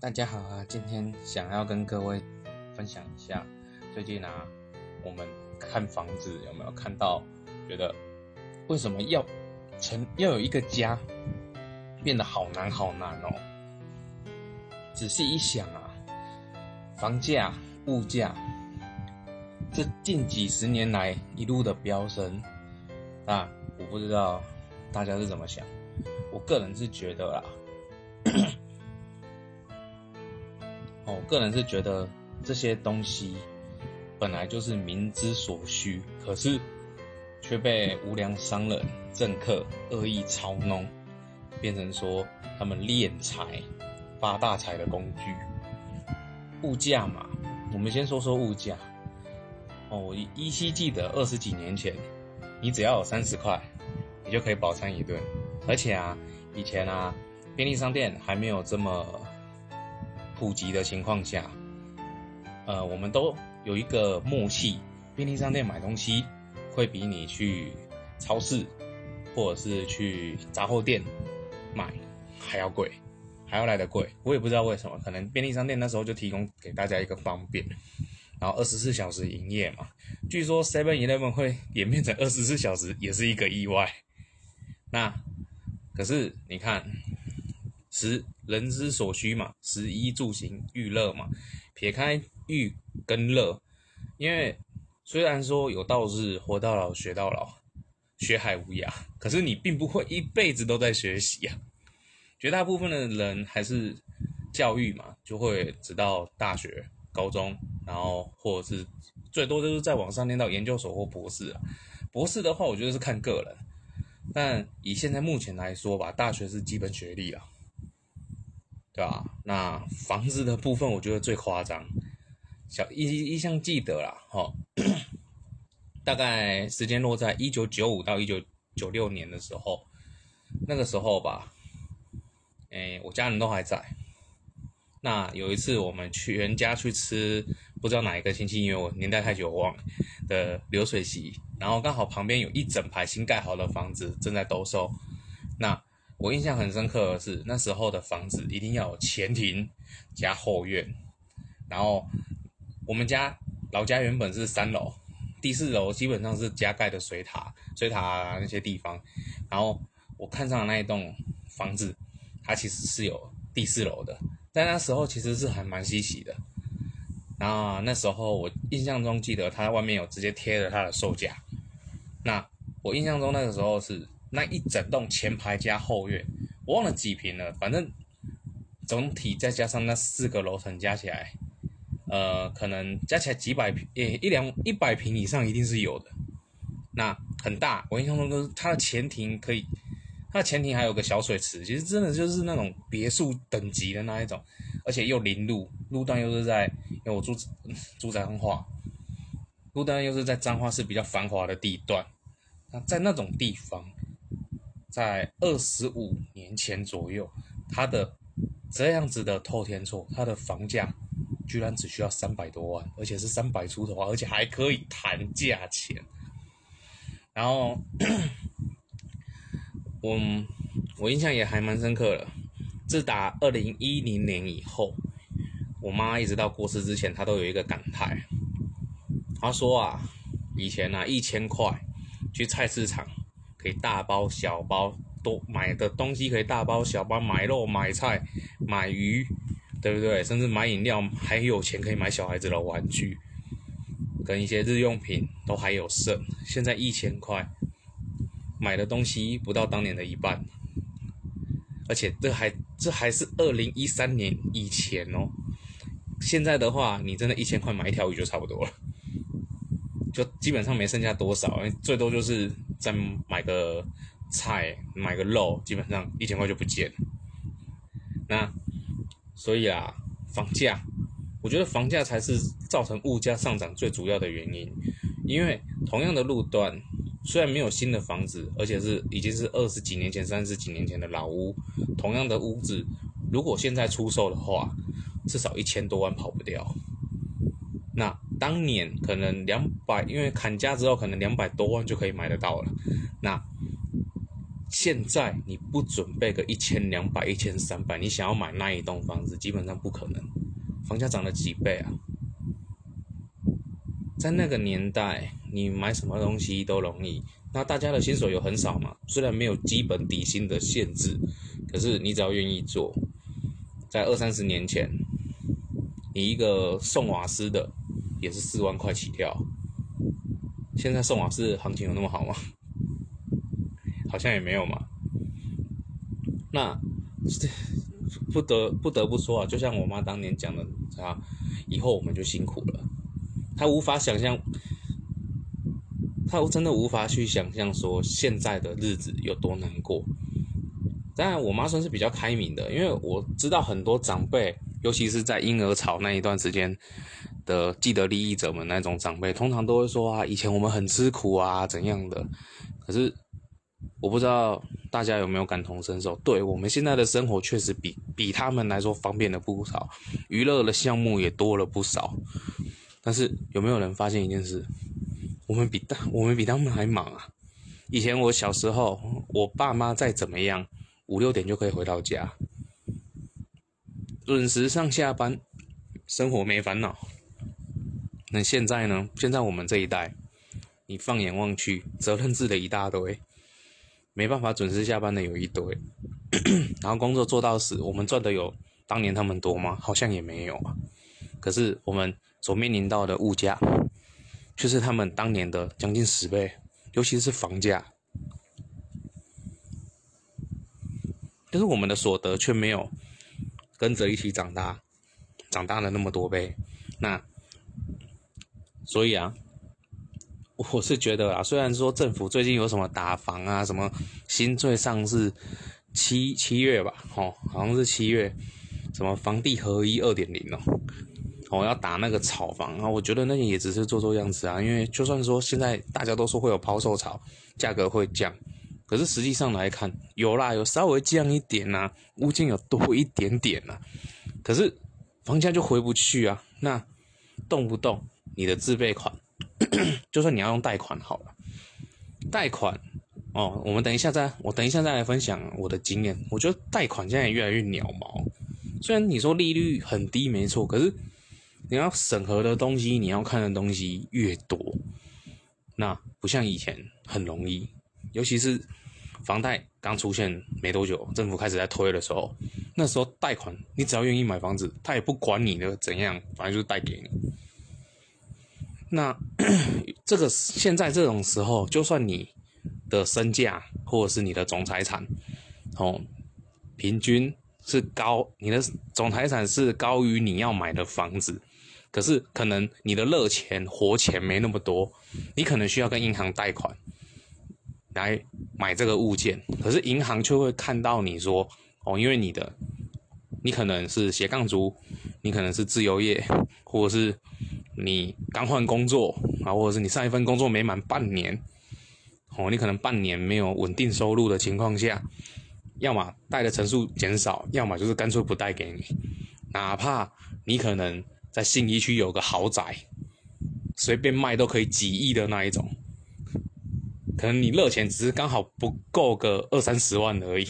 大家好啊！今天想要跟各位分享一下，最近啊，我们看房子有没有看到，觉得为什么要成要有一个家变得好难好难哦？仔细一想啊，房价、物价这近几十年来一路的飙升啊，我不知道大家是怎么想，我个人是觉得啦。我个人是觉得这些东西本来就是民之所需，可是却被无良商人、政客恶意操弄，变成说他们敛财、发大财的工具。物价嘛，我们先说说物价。哦，我依稀记得二十几年前，你只要有三十块，你就可以饱餐一顿。而且啊，以前啊，便利商店还没有这么。普及的情况下，呃，我们都有一个默契，便利商店买东西会比你去超市或者是去杂货店买还要贵，还要来的贵。我也不知道为什么，可能便利商店那时候就提供给大家一个方便，然后二十四小时营业嘛。据说 Seven Eleven 会 演变成二十四小时，也是一个意外。那可是你看。食人之所需嘛，食衣住行娱乐嘛，撇开欲跟乐，因为虽然说有道是活到老学到老，学海无涯，可是你并不会一辈子都在学习啊。绝大部分的人还是教育嘛，就会直到大学、高中，然后或者是最多就是在网上念到研究所或博士啊。博士的话，我觉得是看个人，但以现在目前来说吧，大学是基本学历啊。对吧？那房子的部分，我觉得最夸张。小一一向记得啦，哈，大概时间落在一九九五到一九九六年的时候，那个时候吧，哎，我家人都还在。那有一次我们去人家去吃，不知道哪一个亲戚，因为我年代太久忘了的流水席，然后刚好旁边有一整排新盖好的房子正在兜售，那。我印象很深刻的是，那时候的房子一定要有前庭加后院，然后我们家老家原本是三楼，第四楼基本上是加盖的水塔、水塔那些地方，然后我看上的那一栋房子，它其实是有第四楼的，在那时候其实是还蛮稀奇的。然后那时候我印象中记得它外面有直接贴着它的售价，那我印象中那个时候是。那一整栋前排加后院，我忘了几平了，反正总体再加上那四个楼层加起来，呃，可能加起来几百平，诶，一两一百平以上一定是有的。那很大，我印象中都是它的前庭可以，它的前庭还有个小水池，其实真的就是那种别墅等级的那一种，而且又临路，路段又是在，因为我住住在彰化，路段又是在彰化是比较繁华的地段，那在那种地方。在二十五年前左右，它的这样子的透天厝，它的房价居然只需要三百多万，而且是三百出头啊，而且还可以谈价钱。然后，我我印象也还蛮深刻的，自打二零一零年以后，我妈一直到过世之前，她都有一个感叹，她说啊，以前啊一千块去菜市场。可以大包小包都买的东西可以大包小包买肉买菜买鱼，对不对？甚至买饮料还有钱可以买小孩子的玩具，跟一些日用品都还有剩。现在一千块买的东西不到当年的一半，而且这还这还是二零一三年以前哦。现在的话，你真的一千块买一条鱼就差不多了。就基本上没剩下多少，最多就是再买个菜、买个肉，基本上一千块就不见了。那所以啊，房价，我觉得房价才是造成物价上涨最主要的原因。因为同样的路段，虽然没有新的房子，而且是已经是二十几年前、三十几年前的老屋，同样的屋子，如果现在出售的话，至少一千多万跑不掉。那当年可能两百，因为砍价之后可能两百多万就可以买得到了。那现在你不准备个一千两百、一千三百，你想要买那一栋房子，基本上不可能。房价涨了几倍啊！在那个年代，你买什么东西都容易。那大家的薪水有很少嘛？虽然没有基本底薪的限制，可是你只要愿意做，在二三十年前，你一个送瓦斯的也是四万块起跳。现在送瓦斯行情有那么好吗？好像也没有嘛。那不得不得不说啊，就像我妈当年讲的啊，以后我们就辛苦了。她无法想象，她真的无法去想象说现在的日子有多难过。当然，我妈算是比较开明的，因为我知道很多长辈，尤其是在婴儿潮那一段时间的既得利益者们那种长辈，通常都会说啊，以前我们很吃苦啊，怎样的。可是。我不知道大家有没有感同身受？对我们现在的生活确实比比他们来说方便了不少，娱乐的项目也多了不少。但是有没有人发现一件事？我们比大我们比他们还忙啊！以前我小时候，我爸妈再怎么样，五六点就可以回到家，准时上下班，生活没烦恼。那现在呢？现在我们这一代，你放眼望去，责任制的一大堆。没办法准时下班的有一堆，然后工作做到死，我们赚的有当年他们多吗？好像也没有啊。可是我们所面临到的物价，却是他们当年的将近十倍，尤其是房价。但是我们的所得却没有跟着一起长大，长大了那么多呗。那所以啊。我是觉得啊，虽然说政府最近有什么打房啊，什么新最上市七七月吧，哦，好像是七月，什么房地合一二点零哦，哦要打那个炒房啊，我觉得那些也只是做做样子啊，因为就算说现在大家都说会有抛售潮，价格会降，可是实际上来看，有啦，有稍微降一点呐，物件有多一点点呐，可是房价就回不去啊，那动不动你的自备款。就算你要用贷款好了，贷款哦，我们等一下再，我等一下再来分享我的经验。我觉得贷款现在也越来越鸟毛，虽然你说利率很低没错，可是你要审核的东西，你要看的东西越多，那不像以前很容易。尤其是房贷刚出现没多久，政府开始在推的时候，那时候贷款你只要愿意买房子，他也不管你的怎样，反正就是贷给你。那 这个现在这种时候，就算你的身价或者是你的总财产，哦，平均是高，你的总财产是高于你要买的房子，可是可能你的热钱活钱没那么多，你可能需要跟银行贷款来买这个物件，可是银行却会看到你说，哦，因为你的你可能是斜杠族，你可能是自由业，或者是。你刚换工作啊，或者是你上一份工作没满半年，哦，你可能半年没有稳定收入的情况下，要么贷的层数减少，要么就是干脆不贷给你。哪怕你可能在信义区有个豪宅，随便卖都可以几亿的那一种，可能你热钱只是刚好不够个二三十万而已，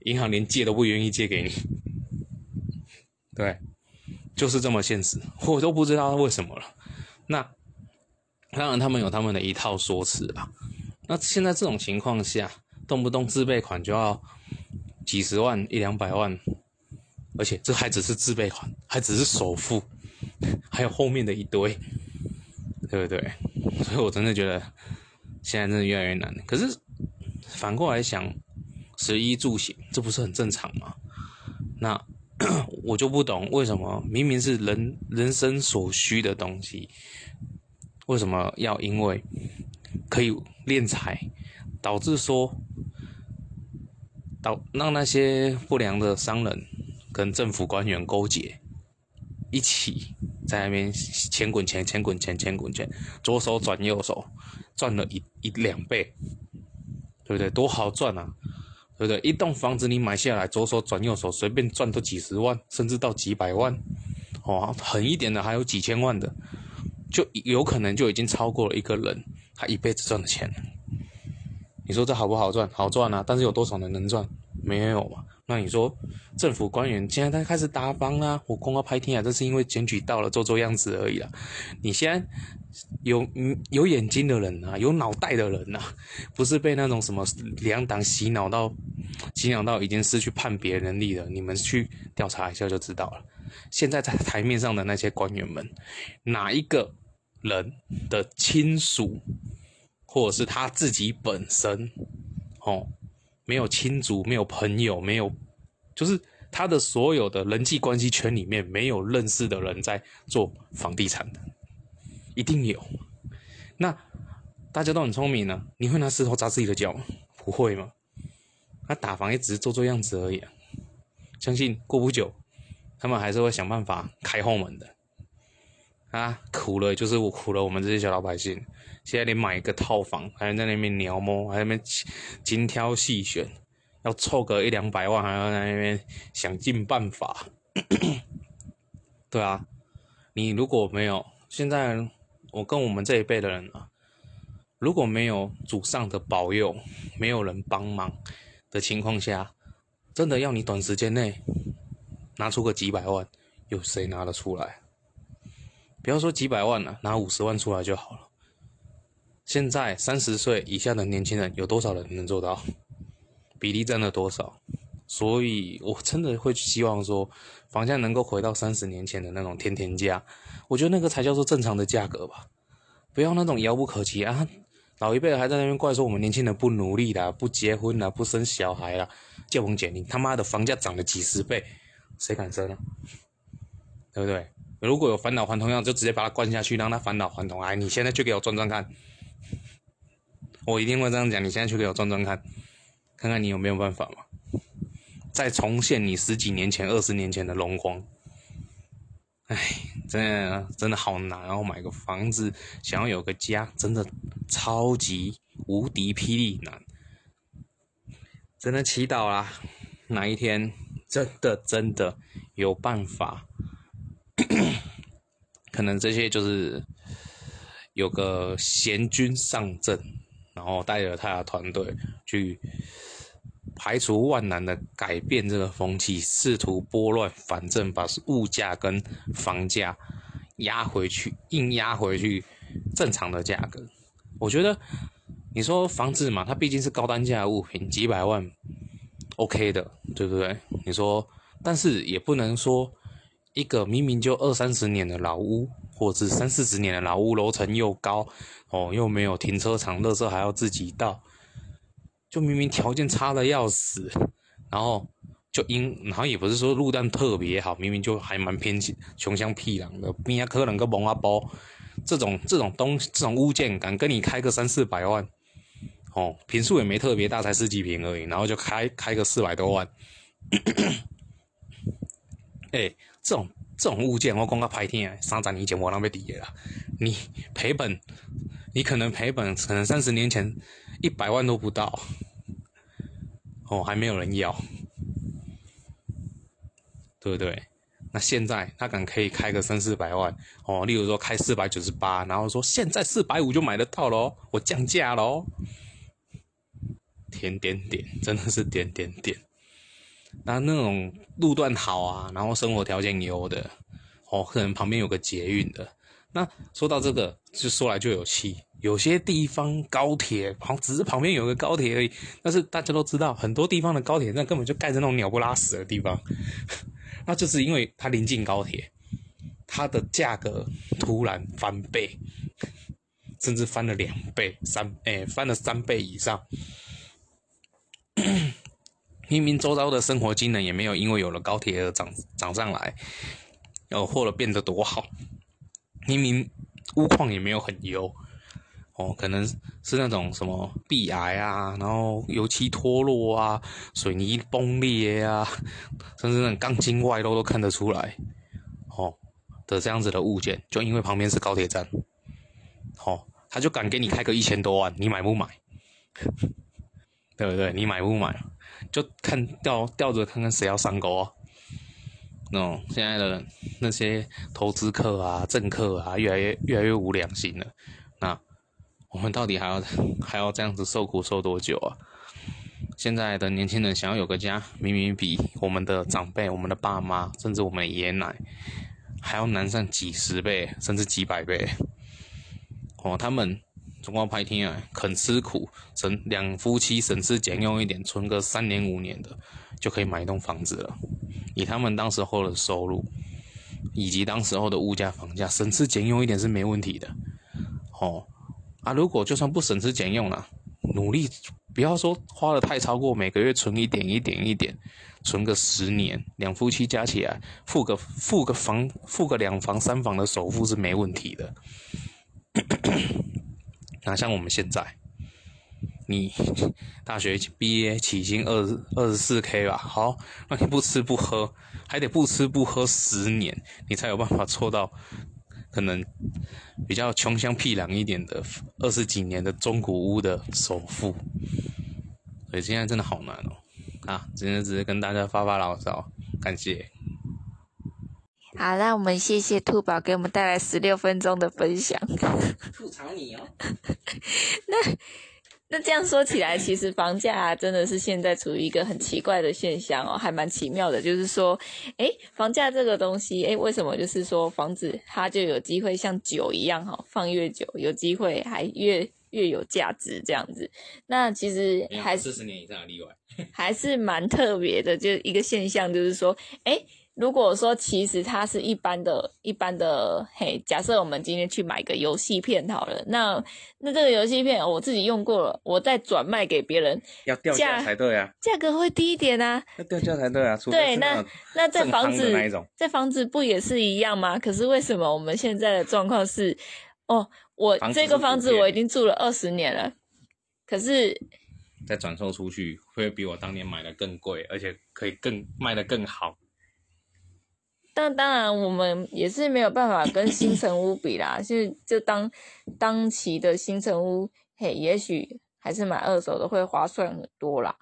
银行连借都不愿意借给你，对。就是这么现实，我都不知道为什么了。那当然，他们有他们的一套说辞吧。那现在这种情况下，动不动自备款就要几十万、一两百万，而且这还只是自备款，还只是首付，还有后面的一堆，对不对？所以我真的觉得现在真的越来越难。可是反过来想，食衣住行，这不是很正常吗？那。我就不懂为什么明明是人人生所需的东西，为什么要因为可以敛财，导致说导让那些不良的商人跟政府官员勾结，一起在那边钱滚钱，钱滚钱，钱滚钱，左手转右手，赚了一一两倍，对不对？多好赚啊！对不对？一栋房子你买下来，左手转右手，随便赚都几十万，甚至到几百万，哦，狠一点的还有几千万的，就有可能就已经超过了一个人他一辈子赚的钱。你说这好不好赚？好赚啊！但是有多少人能赚？没有嘛。那你说政府官员现在在开始打房啦，我公告拍天啊，这是因为检举到了，做做样子而已啦。你先有有眼睛的人啊，有脑袋的人呐，不是被那种什么两党洗脑到洗脑到已经失去判别能力了。你们去调查一下就知道了。现在在台面上的那些官员们，哪一个人的亲属？或者是他自己本身，哦，没有亲族，没有朋友，没有，就是他的所有的人际关系圈里面没有认识的人在做房地产的，一定有。那大家都很聪明呢，你会拿石头砸自己的脚吗？不会吗？那打房也只是做做样子而已。相信过不久，他们还是会想办法开后门的。啊，苦了就是我苦了，我们这些小老百姓。现在连买一个套房，还要在那边描摸，还在那边精挑细选，要凑个一两百万，还要在那边想尽办法。对啊，你如果没有现在，我跟我们这一辈的人啊，如果没有祖上的保佑，没有人帮忙的情况下，真的要你短时间内拿出个几百万，有谁拿得出来？不要说几百万了，拿五十万出来就好了。现在三十岁以下的年轻人有多少人能做到？比例占了多少？所以我真的会希望说，房价能够回到三十年前的那种天天价，我觉得那个才叫做正常的价格吧。不要那种遥不可及啊！老一辈还在那边怪说我们年轻人不努力啦、不结婚啦、不生小孩啦，借风减令，他妈的房价涨了几十倍，谁敢生呢？对不对？如果有返老还童药，就直接把他灌下去，让他返老还童。哎，你现在去给我转转看。我一定会这样讲，你现在去给我转转看，看看你有没有办法嘛？再重现你十几年前、二十年前的荣光。哎，真的真的好难，然后买个房子，想要有个家，真的超级无敌霹雳难。真的祈祷啦，哪一天真的真的有办法，可能这些就是有个贤君上阵。然后带着他的团队去排除万难的改变这个风气，试图拨乱反正，把物价跟房价压回去，硬压回去正常的价格。我觉得你说房子嘛，它毕竟是高单价物品，几百万 OK 的，对不对？你说，但是也不能说一个明明就二三十年的老屋。或者是三四十年的老屋，楼层又高，哦，又没有停车场，垃圾还要自己倒，就明明条件差的要死，然后就因，然后也不是说路段特别好，明明就还蛮偏穷乡僻壤的，边可能个蒙阿包，这种这种东这种物件敢跟你开个三四百万，哦，平数也没特别大，才十几平而已，然后就开开个四百多万，哎，这种。这种物件我讲个拍天，三十年前我那边抵了，你赔本，你可能赔本，可能三十年前一百万都不到，哦，还没有人要，对不对？那现在他敢可以开个三四百万，哦，例如说开四百九十八，然后说现在四百五就买得到喽，我降价喽，点点点，真的是点点点。那那种路段好啊，然后生活条件优的，哦，可能旁边有个捷运的。那说到这个，就说来就有气。有些地方高铁旁只是旁边有个高铁而已，但是大家都知道，很多地方的高铁站根本就盖在那种鸟不拉屎的地方。那就是因为它临近高铁，它的价格突然翻倍，甚至翻了两倍、三哎，翻了三倍以上。明明周遭的生活机能也没有因为有了高铁而涨涨上来，然后或者变得多好。明明屋况也没有很优，哦，可能是那种什么壁癌啊，然后油漆脱落啊，水泥崩裂啊，甚至那种钢筋外露都看得出来，哦的这样子的物件，就因为旁边是高铁站，哦，他就敢给你开个一千多万，你买不买？对不对？你买不买？就看吊吊着看看谁要上钩啊！那种现在的那些投资客啊、政客啊，越来越越来越无良心了。那我们到底还要 还要这样子受苦受多久啊？现在的年轻人想要有个家，明明比我们的长辈、我们的爸妈，甚至我们爷爷奶还要难上几十倍，甚至几百倍。哦，他们中国拍天啊，肯吃苦，省两夫妻省吃俭用一点，存个三年五年的，就可以买一栋房子了。以他们当时候的收入，以及当时候的物价房价，省吃俭用一点是没问题的。哦，啊，如果就算不省吃俭用了，努力不要说花的太超过，每个月存一点一点一点，存个十年，两夫妻加起来付个付个房付个两房三房的首付是没问题的。哪像我们现在，你 大学毕业起薪二二十四 K 吧，好，那你不吃不喝，还得不吃不喝十年，你才有办法凑到可能比较穷乡僻壤一点的二十几年的中古屋的首付。所以现在真的好难哦，啊，今天只是跟大家发发牢骚，感谢。好，那我们谢谢兔宝给我们带来十六分钟的分享。吐槽你哦。那那这样说起来，其实房价真的是现在处于一个很奇怪的现象哦，还蛮奇妙的。就是说，诶，房价这个东西，诶，为什么就是说房子它就有机会像酒一样哈，放越久有机会还越越有价值这样子？那其实还四十年以上的例外，还是蛮特别的，就一个现象，就是说，诶。如果说其实它是一般的、一般的，嘿，假设我们今天去买个游戏片好了，那那这个游戏片我自己用过了，我再转卖给别人，要掉价才对啊，价格会低一点啊，要掉价才对啊，对，那那这房子那一种，在房子不也是一样吗？可是为什么我们现在的状况是，哦，我这个房子我已经住了二十年了，可是再转售出去会比我当年买的更贵，而且可以更卖的更好。那当然，我们也是没有办法跟新城屋比啦。就就当当期的新城屋，嘿，也许还是买二手的会划算很多啦。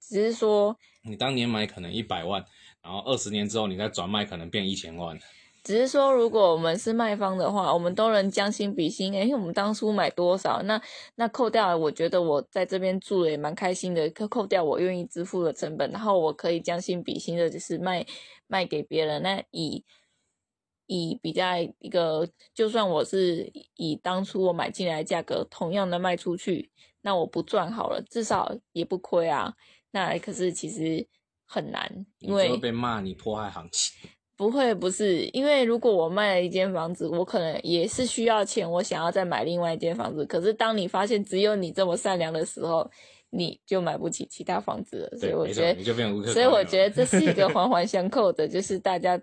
只是说，你当年买可能一百万，然后二十年之后你再转卖，可能变一千万。只是说，如果我们是卖方的话，我们都能将心比心。哎，我们当初买多少？那那扣掉，我觉得我在这边住的也蛮开心的。扣扣掉我愿意支付的成本，然后我可以将心比心的，就是卖卖给别人。那以以比较一个，就算我是以当初我买进来的价格同样的卖出去，那我不赚好了，至少也不亏啊。那可是其实很难，因为被骂你破坏行情。不会，不是，因为如果我卖了一间房子，我可能也是需要钱，我想要再买另外一间房子。可是当你发现只有你这么善良的时候，你就买不起其他房子了。所以我觉得，所以我觉得这是一个 环环相扣的，就是大家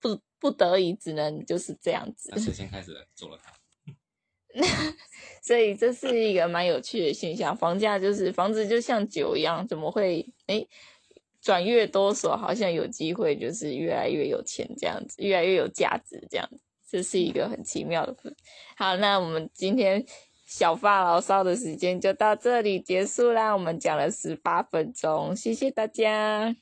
不不得已只能就是这样子。谁先开始做了它？所以这是一个蛮有趣的现象。房价就是房子就像酒一样，怎么会诶？转越多手，好像有机会，就是越来越有钱这样子，越来越有价值这样子，这是一个很奇妙的。好，那我们今天小发牢骚的时间就到这里结束啦。我们讲了十八分钟，谢谢大家。